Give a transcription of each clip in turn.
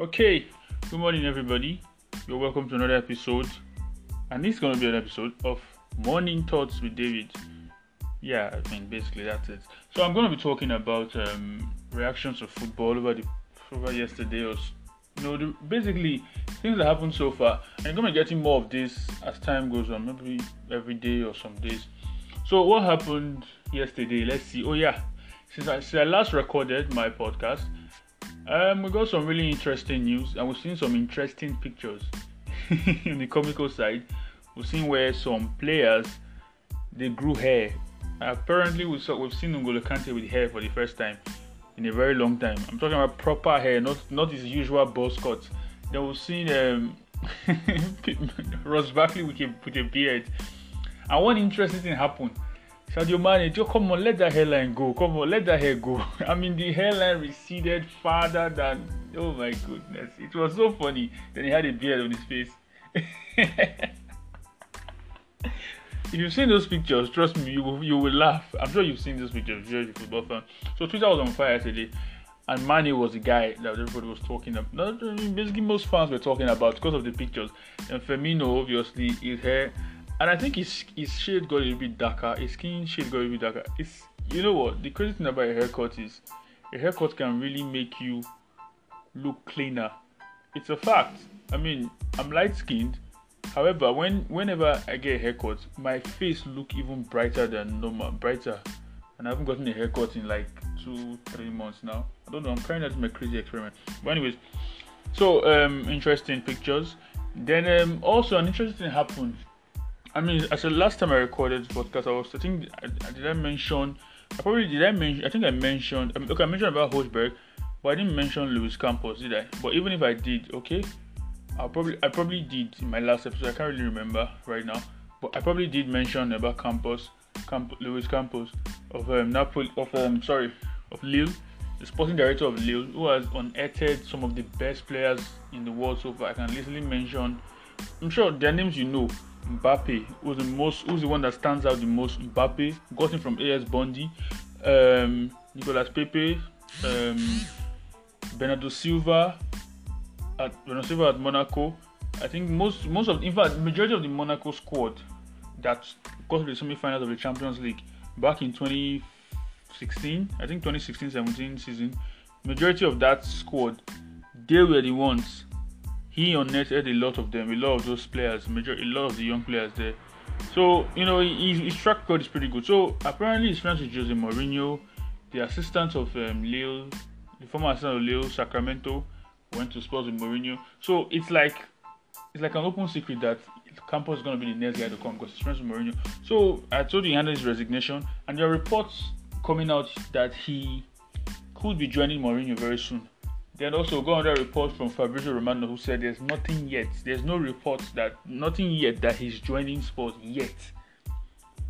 Okay, good morning, everybody. You're welcome to another episode, and this is going to be an episode of Morning Thoughts with David. Yeah, I mean, basically that's it. So I'm going to be talking about um, reactions of football over the over yesterday, or you know, the, basically things that happened so far. I'm going to be getting more of this as time goes on, maybe every day or some days. So what happened yesterday? Let's see. Oh yeah, since I, since I last recorded my podcast. Um, we got some really interesting news, and we've seen some interesting pictures in the comical side. We've seen where some players they grew hair. Apparently, we saw we've seen N'Golo Kante with hair for the first time in a very long time. I'm talking about proper hair, not not his usual buzz cut. Then we've seen um, Ross Barkley with a with a beard. And one interesting thing happened Sadio Mane, just come on, let that hairline go. Come on, let that hair go. I mean, the hairline receded farther than. Oh my goodness, it was so funny. Then he had a beard on his face. if you've seen those pictures, trust me, you will, you will laugh. I'm sure you've seen those pictures you're a football fan. So Twitter was on fire today, and Mane was the guy that everybody was talking about. Basically, most fans were talking about because of the pictures. And Firmino, obviously, his hair and I think his his shade got a little bit darker. His skin shade got a little bit darker. It's you know what the crazy thing about a haircut is a haircut can really make you look cleaner. It's a fact. I mean, I'm light skinned. However, when whenever I get a haircut, my face look even brighter than normal, brighter. And I haven't gotten a haircut in like two, three months now. I don't know. I'm carrying out my crazy experiment. But anyways, so um, interesting pictures. Then um, also an interesting thing happened I mean, as the last time I recorded this podcast, I was I think did I mention? I probably did I mention? I think I mentioned. Um, okay, I mentioned about Hojbjerg, but I didn't mention Lewis Campos, did I? But even if I did, okay, I probably I probably did in my last episode. I can't really remember right now, but I probably did mention about Campos, Camp, Luis Campos of um, Napoli of um sorry of Lille, the sporting director of Lille, who has unearthed some of the best players in the world so far. I can easily mention. I'm sure their names you know. Mbappe, who's the most, who's the one that stands out the most. Mbappe got him from AS Bondy, um, Nicolas Pepe, um, Bernardo Silva at Bernardo Silva at Monaco. I think most, most of, in fact, majority of the Monaco squad that got to the semi-finals of the Champions League back in 2016, I think 2016-17 season, majority of that squad, they were the ones he unnetted a lot of them, a lot of those players, major, a lot of the young players there. So you know his, his track record is pretty good. So apparently he's friends with Jose Mourinho, the assistant of um, Lille, the former assistant of Lille, Sacramento, went to Spurs with Mourinho. So it's like it's like an open secret that Campos is going to be the next guy to come because he's friends with Mourinho. So I told you he handed his resignation, and there are reports coming out that he could be joining Mourinho very soon. Then also go on that report from Fabrizio Romano who said there's nothing yet. There's no report that nothing yet that he's joining Spurs yet.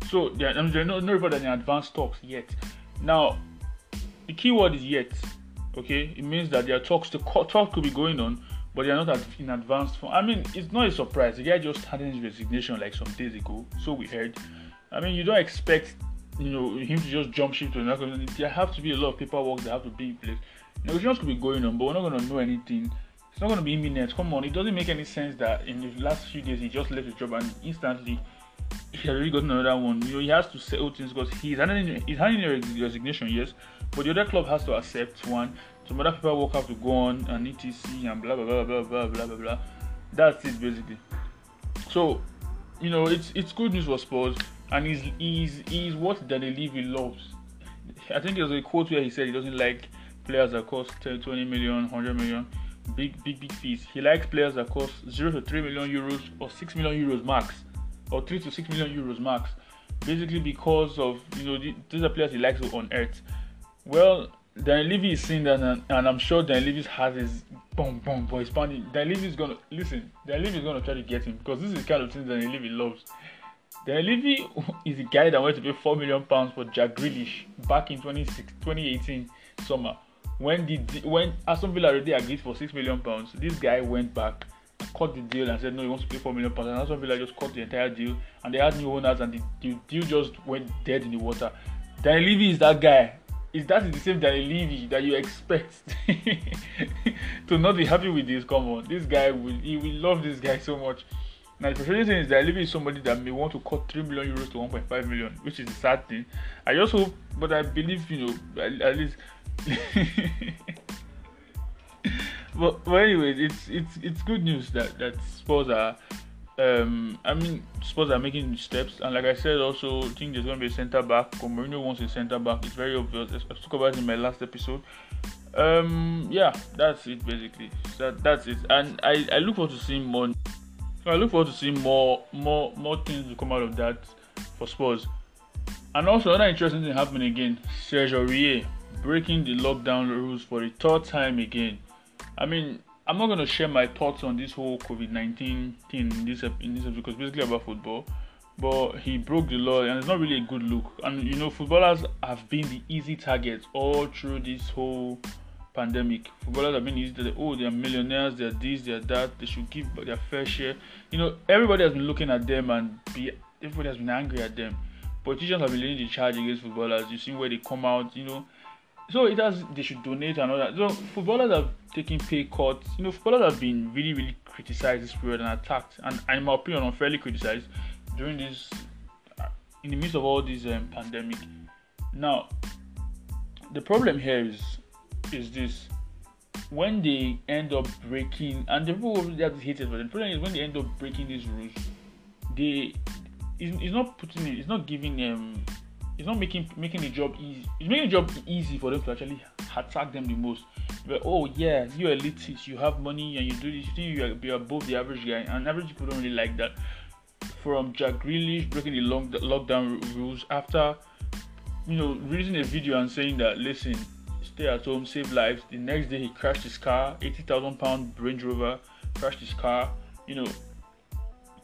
So I mean, there's no, no report that in advanced talks yet. Now the key word is yet. Okay, it means that there are talks. The talk could be going on, but they are not in advanced form. I mean, it's not a surprise. The guy just handed his resignation like some days ago, so we heard. I mean, you don't expect you know him to just jump ship to another. There have to be a lot of paperwork that have to be in place. Negotiations could be going on, but we're not going to know anything. It's not going to be imminent. Come on, it doesn't make any sense that in the last few days he just left his job and instantly he has already gotten another one. You know, he has to settle things because he's handing he's handing a resignation, yes, but the other club has to accept one. Some other paperwork have to go on and etc and blah blah blah blah blah blah blah blah. That's it basically. So, you know, it's it's good news for Spurs, and he's he's he's what Daniel Levy loves. I think there's a quote where he said he doesn't like players that cost 10, 20 million, 100 million, big, big, big fees. He likes players that cost 0 to 3 million euros or 6 million euros max, or 3 to 6 million euros max. Basically, because of, you know, these are players he likes to unearth. Well, Dan Levy is seeing that, and, and I'm sure Dan Levy has his boom, boom, boy, expanding. Dan Levy is gonna listen. Dan Levy is gonna try to get him because this is the kind of thing that Dan Levy loves. Dan Levy is the guy that went to pay four million pounds for Jack Grealish back in 2018 summer when the when Aston Villa already agreed for six million pounds, this guy went back, cut the deal, and said no, he wants to pay four million pounds. And Aston Villa just cut the entire deal, and they had new owners, and the, the deal just went dead in the water. Daniel Levy is that guy. is that the same Daniel Levy that you expect to not be happy with this? Come on, this guy will he will love this guy so much. Now the frustrating thing is that Levy is somebody that may want to cut three million euros to 1.5 million, which is a sad thing. I just hope, but I believe you know at, at least. but, but anyway, it's it's it's good news that that Spurs are um, I mean, Spurs are making steps, and like I said, also I think there's going to be a centre back. Mourinho wants a centre back. It's very obvious. I spoke about it in my last episode. Um, yeah, that's it basically. That that's it, and I, I look forward to seeing more. I look forward to seeing more more more things to come out of that for Spurs. And also another interesting thing happening again. Serge Aurier breaking the lockdown rules for the third time again. I mean, I'm not gonna share my thoughts on this whole COVID-19 thing in this in this because basically about football. But he broke the law, and it's not really a good look. And you know, footballers have been the easy targets all through this whole pandemic. Footballers have been easy to oh, they're millionaires, they're this, they're that. They should give their fair share. You know, everybody has been looking at them and be everybody has been angry at them. Politicians have been leading the charge against footballers. You see where they come out, you know so it has they should donate and all that. So footballers have taken pay cuts. You know, footballers have been really, really criticized this period and attacked, and, and in my opinion, unfairly criticized during this uh, in the midst of all this um, pandemic. Now, the problem here is is this when they end up breaking, and the people that hate it, but the problem is when they end up breaking these rules, they it's, it's not putting it, it's not giving them um, it's not making making the job easy. It's making the job easy for them to actually attack them the most. But oh yeah, you're elitist, you have money and you do this, you think you are be above the average guy, and average people don't really like that. From Jack Grealish breaking the long lockdown rules after you know releasing a video and saying that listen, stay at home, save lives. The next day he crashed his car, eighty thousand pound Range Rover, crashed his car. You know,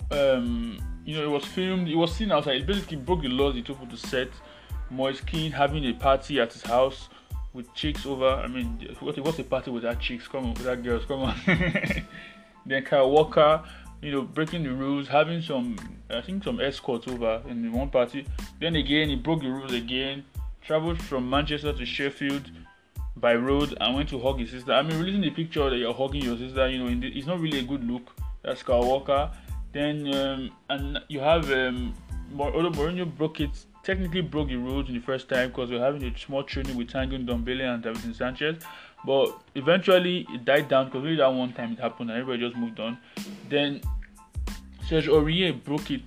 um, you know, it was filmed, it was seen outside. It basically broke the laws he took to set. Moise having a party at his house with chicks over. I mean, what what's a party without chicks? Come on, without girls, come on. then Kyle Walker, you know, breaking the rules, having some, I think some escorts over in one party. Then again, he broke the rules again. Traveled from Manchester to Sheffield by road and went to hug his sister. I mean, releasing the picture that you're hugging your sister, you know, it's not really a good look. That's Kyle Walker. Then um, and you have um, Mourinho broke it technically broke the rules in the first time because we are having a small training with Tanguy Ndombele and Davinson Sanchez. But eventually it died down because only that one time it happened and everybody just moved on. Then Serge Aurier broke it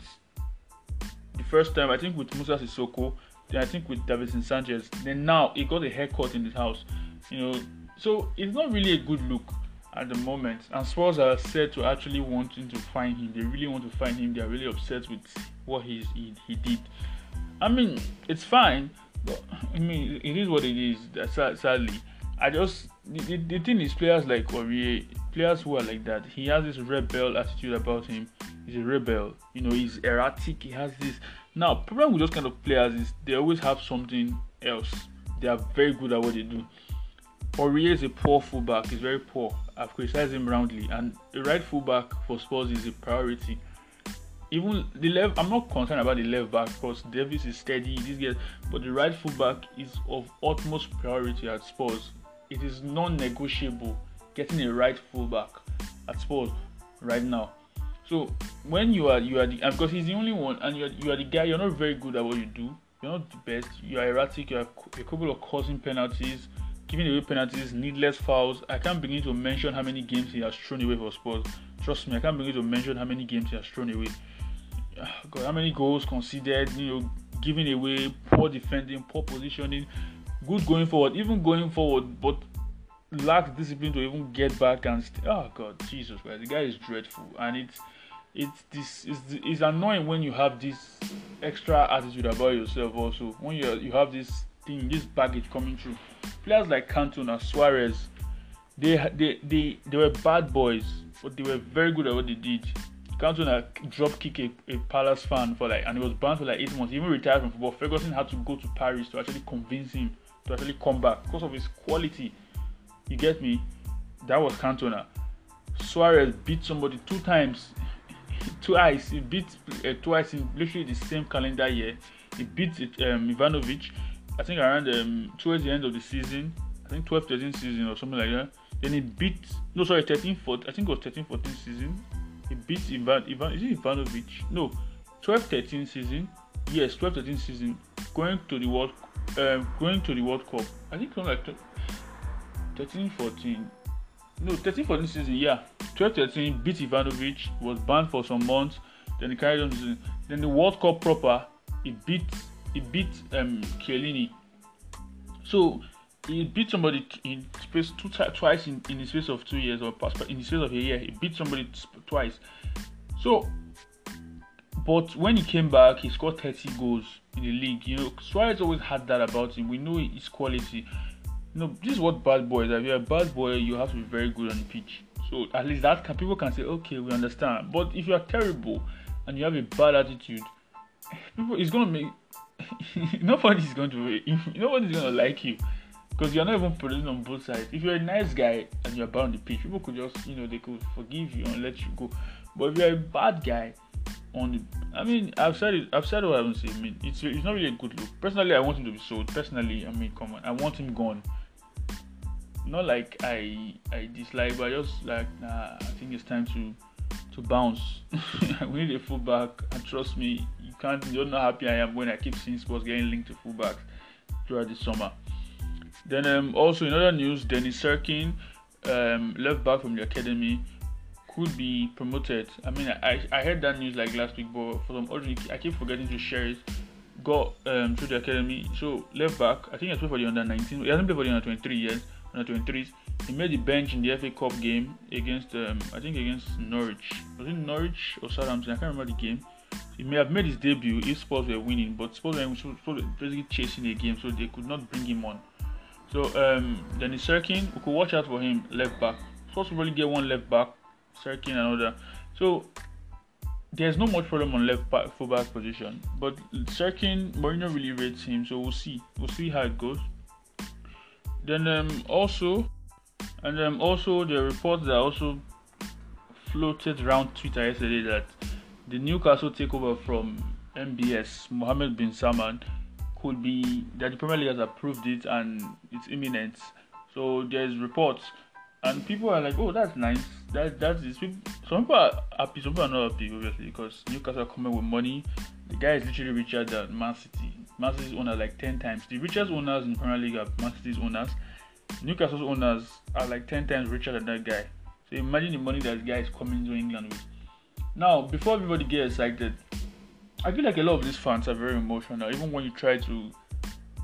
the first time, I think with Moussa Sissoko, then I think with Davinson Sanchez. Then now he got a haircut in his house. You know, so it's not really a good look at the moment. And Spurs are said to actually wanting to find him. They really want to find him. They are really upset with what he, he did. I mean, it's fine, but I mean, it is what it is. Sadly, I just the, the, thing is, players like Aurier, players who are like that, he has this rebel attitude about him. He's a rebel. You know, he's erratic. He has this. Now, problem with those kind of players is they always have something else. They are very good at what they do. Aurier is a poor fullback. He's very poor. I've criticized him roundly, and a right fullback for Spurs is a priority even the left i'm not concerned about the left back because davies is steady this guy but the right fullback is of utmost priority at spurs. It is non-negotiable getting a right fullback at spurs right now. So when you are you are the because he's the only one and you are, you are the guy you're not very good at what you do. You're not the best. You are erratic. You're capable of causing penalties giving away penalties needless fouls. I can't begin to mention how many games he has thrown away for spurs. Trust me i can't begin to mention how many games he has thrown away God, how many goals conceded, you know, giving away, poor defending, poor positioning, good going forward, even going forward, but lacks discipline to even get back and st- oh god jesus christ the guy is dreadful. And it's it's this it's, it's annoying when you have this extra attitude about yourself also. When you you have this thing this baggage coming through. Players like Cantona Suarez they they they they were bad boys but they were very good at what they did Cantona drop kick a, a Palace fan for like, and he was banned for like eight months. He even retired from football. Ferguson had to go to Paris to actually convince him to actually come back because of his quality. You get me? That was Cantona. Suarez beat somebody two times, twice. He beat uh, twice in literally the same calendar year. He beat um, Ivanovic. I think around um, towards the end of the season. I think 12 13 season or something like that. Then he beat no sorry 13 14 I think it was 13 14 season. He beat Ivan Ivan is it Ivanovic? No, 12 13 season. Yes, 12 13 season. Going to the World um, going to the World Cup. I think like 13 14. No, 13 14 season. Yeah, 12 13 beat Ivanovic. Was banned for some months. Then he carried on. Season. Then the World Cup proper. He beat he beat um Chiellini. So he beat somebody in space two twice in, in the space of two years or in the space of a year. He beat somebody twice. So, but when he came back, he scored 30 goals in the league. You know, Suarez always had that about him. We know his quality. You know, this is what bad boys are. If you're a bad boy, you have to be very good on the pitch. So at least that can, people can say, okay, we understand. But if you are terrible and you have a bad attitude, people it's gonna make nobody's going to nobody's gonna like you because you're not even producing on both sides. If you're a nice guy and you're bad on the pitch, people could just you know they could forgive you and let you go. But if you're a bad guy on the, I mean, I've said it. I've said what I want to say. I mean, it's it's not really a good look. Personally, I want him to be sold. Personally, I mean, come on, I want him gone. Not like I I dislike, but I just like nah. I think it's time to to bounce. we need a fullback, and trust me, you can't. You don't know how happy I am when I keep seeing Spurs getting linked to fullbacks throughout the summer. Then um, also in other news, Dennis Cirkin, um, left back from the academy, could be promoted. I mean, I, I heard that news like last week, but for some reason, I keep forgetting to share it. Got um, through the academy, so left back. I think he played for the under 19. He hasn't played for the under 23 yet. Under 23s. He made the bench in the FA Cup game against, um, I think against Norwich. Was it Norwich or Southampton? I can't remember the game. He may have made his debut if Spurs were winning, but Spurs were basically chasing a game, so they could not bring him on. So um, then the Cirkin, we could watch out for him left back. Supposed to really get one left back, Cirkin another. So there's no much problem on left back full back position, but Cirkin Mourinho really rates him, so we'll see. We'll see how it goes. Then um, also, and um, also the reports that also floated around Twitter yesterday that the Newcastle takeover from MBS Mohammed bin Salman could be that the Premier League has approved it and it's imminent. So there's reports, and people are like, "Oh, that's nice. That that is." Some people are happy, some people are not happy, obviously, because Newcastle are coming with money. The guy is literally richer than Man City. Man City's owner like ten times. The richest owners in Premier League are Man City's owners. Newcastle's owners are like ten times richer than that guy. So imagine the money that guy is coming to England with. Now, before everybody gets excited, I feel like a lot of these fans are very emotional, even when you try to,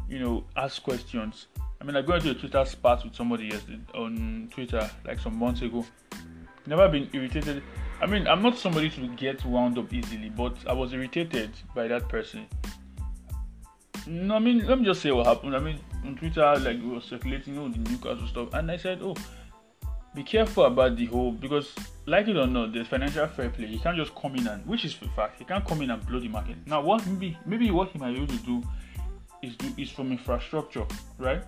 you know, ask questions. I mean, I got into a Twitter spat with somebody yesterday on Twitter like some months ago. Never been irritated. I mean, I'm not somebody to get wound up easily, but I was irritated by that person. No, I mean, let me just say what happened. I mean, on Twitter, like, we were circulating all the Newcastle stuff, and I said, oh, be careful about the whole because like it or not there's financial fair play. He can't just come in and which is the fact he can't come in and blow the market. Now what maybe maybe what he might be able to do is do is from infrastructure right?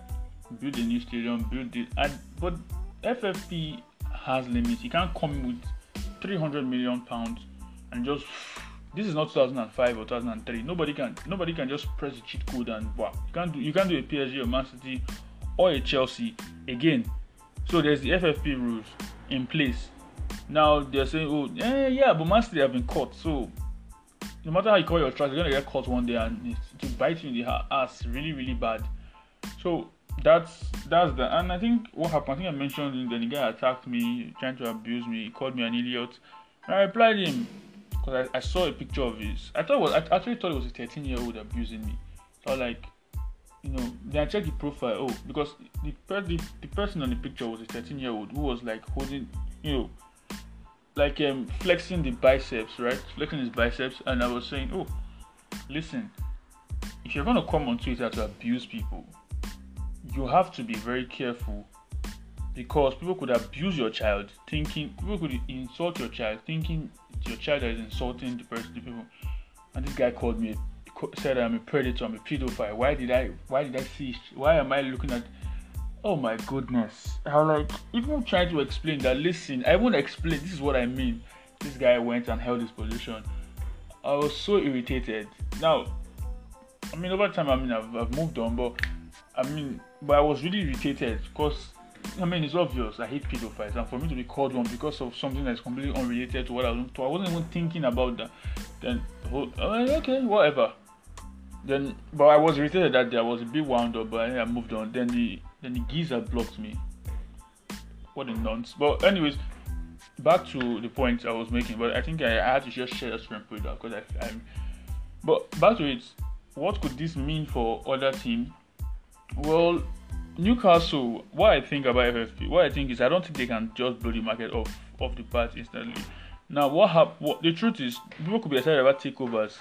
Build a new stadium build it and but ffp has limits. He can't come with 300 million pounds and just this is not 2005 or 2003 nobody can nobody can just press the cheat code and wow you can't do you can't do a psg or man city or a chelsea again. So there's the FFP rules in place. Now they're saying, oh, eh, yeah, but Man City have been caught. So no matter how you call your trust, you're gonna get caught one day and to bite you in the ass really, really bad. So that's that's the and I think what happened. I think I mentioned then the guy attacked me, trying to abuse me. He called me an idiot. And I replied him because I, I, saw a picture of his. I thought was I actually thought it was a 13 year old abusing me. So like you know, then I checked the profile. Oh, because the, the the person on the picture was a 13 year old who was like holding, you know, like um flexing the biceps, right? Flexing his biceps, and I was saying, oh, listen, if you're gonna come on Twitter to abuse people, you have to be very careful because people could abuse your child, thinking people could insult your child, thinking your child is insulting the person, the people. And this guy called me said I'm a predator, I'm a pedophile. Why did I? Why did I see? Why am I looking at? Oh my goodness! How like even trying to explain that. Listen, I won't explain. This is what I mean. This guy went and held his position. I was so irritated. Now, I mean, over time, I mean, I've, I've moved on, but I mean, but I was really irritated because I mean, it's obvious. I hate pedophiles, and for me to be called one because of something that's completely unrelated to what I was to, I wasn't even thinking about that. Then, oh, oh, okay, whatever. Then, but I was irritated that day. I was a bit wound up, but I moved on. Then the then the geezer blocked me. What a nonce. But anyways, back to the point I was making. But I think I, I had to just share a screen with that because I, I. But back to it. What could this mean for other teams? Well, Newcastle, what I think about FFP, what I think is I don't think they can just blow the market off off the bat instantly. Now, what happened? The truth is, people could be excited about takeovers.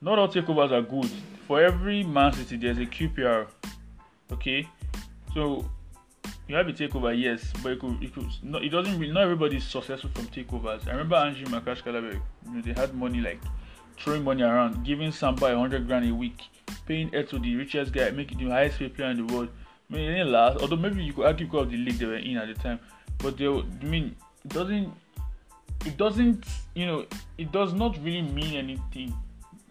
Not all takeovers are good. For every Man City, there's a QPR. Okay, so you have a takeover, yes, but it could, it could not, it doesn't really, not everybody is successful from takeovers. I remember Angie Makash you know, they had money like throwing money around, giving Samba a hundred grand a week, paying Eto'o the richest guy, making the highest paid player in the world I mean, it didn't last. Although maybe you could argue because of the league they were in at the time, but they, I mean, it doesn't, it doesn't, you know, it does not really mean anything.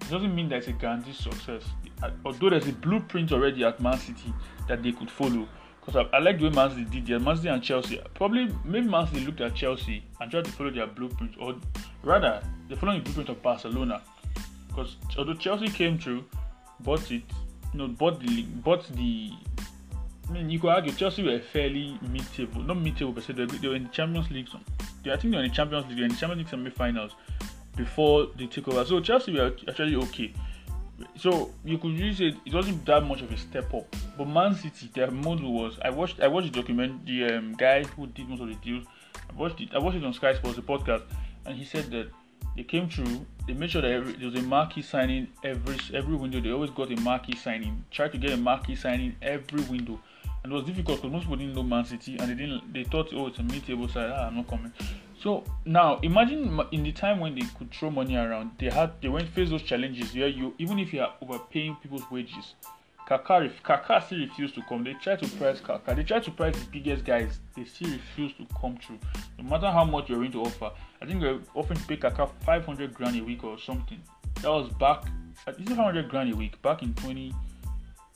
It doesn't mean that it's a guaranteed success. Although there's a blueprint already at Man City that they could follow. Because I, I, like the way Man City did there. Man City and Chelsea. Probably, maybe Man City looked at Chelsea and tried to follow their blueprint, or rather, they're following the blueprint of Barcelona. Because although Chelsea came through, bought it, you know, bought the bought the I mean, you could argue Chelsea were fairly mid-table, not mid-table, but they, they were in the Champions League. So they, I think they were in the Champions League, they were in the Champions League semi-finals before they took over. So Chelsea were actually okay. So you could really say it wasn't that much of a step up. But Man City, their model was I watched I watched the document, the um, guy who did most of the deals. I watched it. I watched it on Sky Sports, the podcast, and he said that they came through. They made sure that every, there was a marquee signing every every window. They always got a marquee signing. Tried to get a marquee signing every window and it was difficult because most people didn't know Man City and they didn't they thought oh it's a mid-table side ah I'm not coming so now imagine in the time when they could throw money around they had they went face those challenges where you even if you are overpaying people's wages Kaka, Kaka still refused to come. They tried to price Kaka. They tried to price the biggest guys. They still refused to come through. No matter how much you're going to offer. I think they're offering to pay Kaka 500 grand a week or something. That was back. At least 500 grand a week? Back in 20.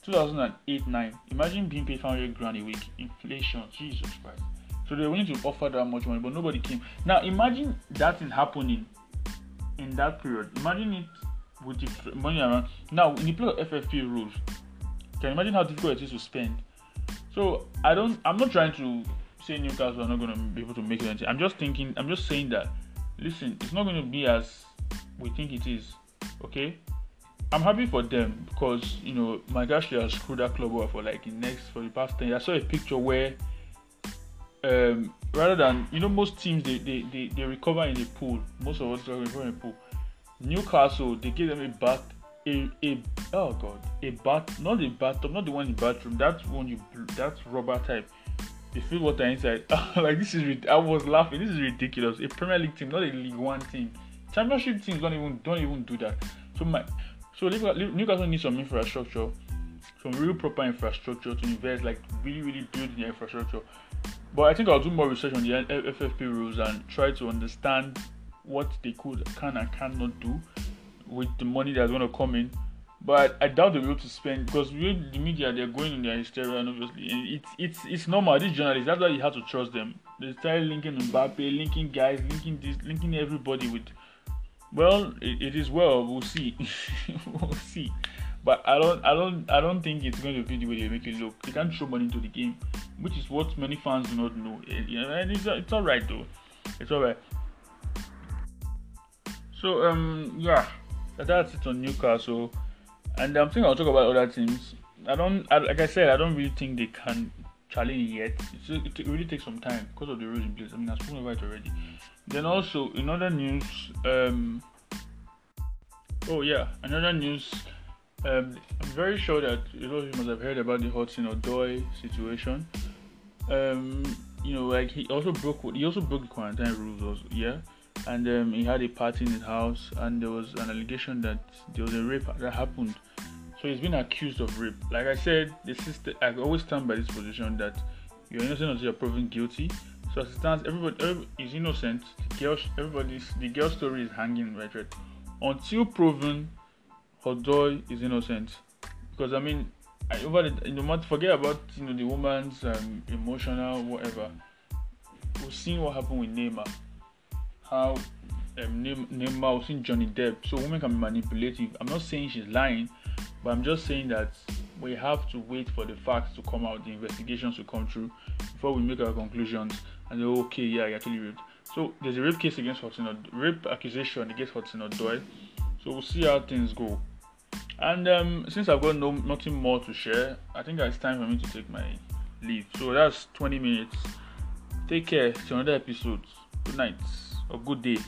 2008 9. Imagine being paid 500 grand a week. Inflation, Jesus Christ. So they were willing to offer that much money, but nobody came. Now imagine that is happening in that period. Imagine it with the money around. Now in the play of FFP rules, can you imagine how difficult it is to spend? So I don't. I'm not trying to say Newcastle are not going to be able to make it. I'm just thinking. I'm just saying that. Listen, it's not going to be as we think it is. Okay, I'm happy for them because you know my gosh, has screwed that club up for like the next for the past ten. I saw a picture where um, rather than you know most teams they, they, they, they recover in the pool. Most of us recover in the pool. Newcastle they give them a bath a, a oh god a bath not a bathtub not the one in the bathroom. That one you that's rubber type. They fill water inside. Like this is I was laughing. This is ridiculous. A Premier League team not a League One team. Championship teams don't even don't even do that. So my so Newcastle needs some infrastructure, some real proper infrastructure to invest, like really, really build the infrastructure. But I think I'll do more research on the FFP rules and try to understand what they could, can, and cannot do with the money that's going to come in. But I doubt they'll be able to spend because with the media they're going on their hysteria, and obviously it's it's it's normal. These journalists, that's why you have to trust them. They started linking Mbappe, linking guys, linking this, linking everybody with well, it, it is well. We'll see. we'll see. But I don't, I don't, I don't think it's going to be the way they make it look. They can't throw money into the game, which is what many fans do not know. And it's, it's all right though. It's all right. So um yeah, that's it on Newcastle, and I'm thinking I'll talk about other teams. I don't, I, like I said, I don't really think they can challenge yet. It's, it really takes some time because of the rules in place. I mean, I've spoken about it already. Then also in other news, um, oh yeah, another news. Um, I'm very sure that a lot of you must have heard about the Hudson-Odoi situation. Um, you know, like he also broke he also broke the quarantine rules, also, yeah. And um, he had a party in his house, and there was an allegation that there was a rape that happened. So he's been accused of rape. Like I said, the. I always stand by this position that you're innocent until you're proven guilty. So as it stands, everybody, everybody is innocent. The girl, everybody's the girl story is hanging right, right. Until proven, Odoi is innocent. because I mean, I, over the, you know, forget about you know the woman's um, emotional whatever. We've seen what happened with Neymar, how um, Neymar, we've seen Johnny Depp. So women can be manipulative. I'm not saying she's lying, but I'm just saying that we have to wait for the facts to come out, the investigations to come through before we make our conclusions and say, okay, yeah, I actually raped. So there's a rape case against Hudson, rape accusation against Hudson Odoi. So we'll see how things go. And um, since I've got no nothing more to share, I think it's time for me to take my leave. So that's 20 minutes. Take care. Till another episode. Good night or good day.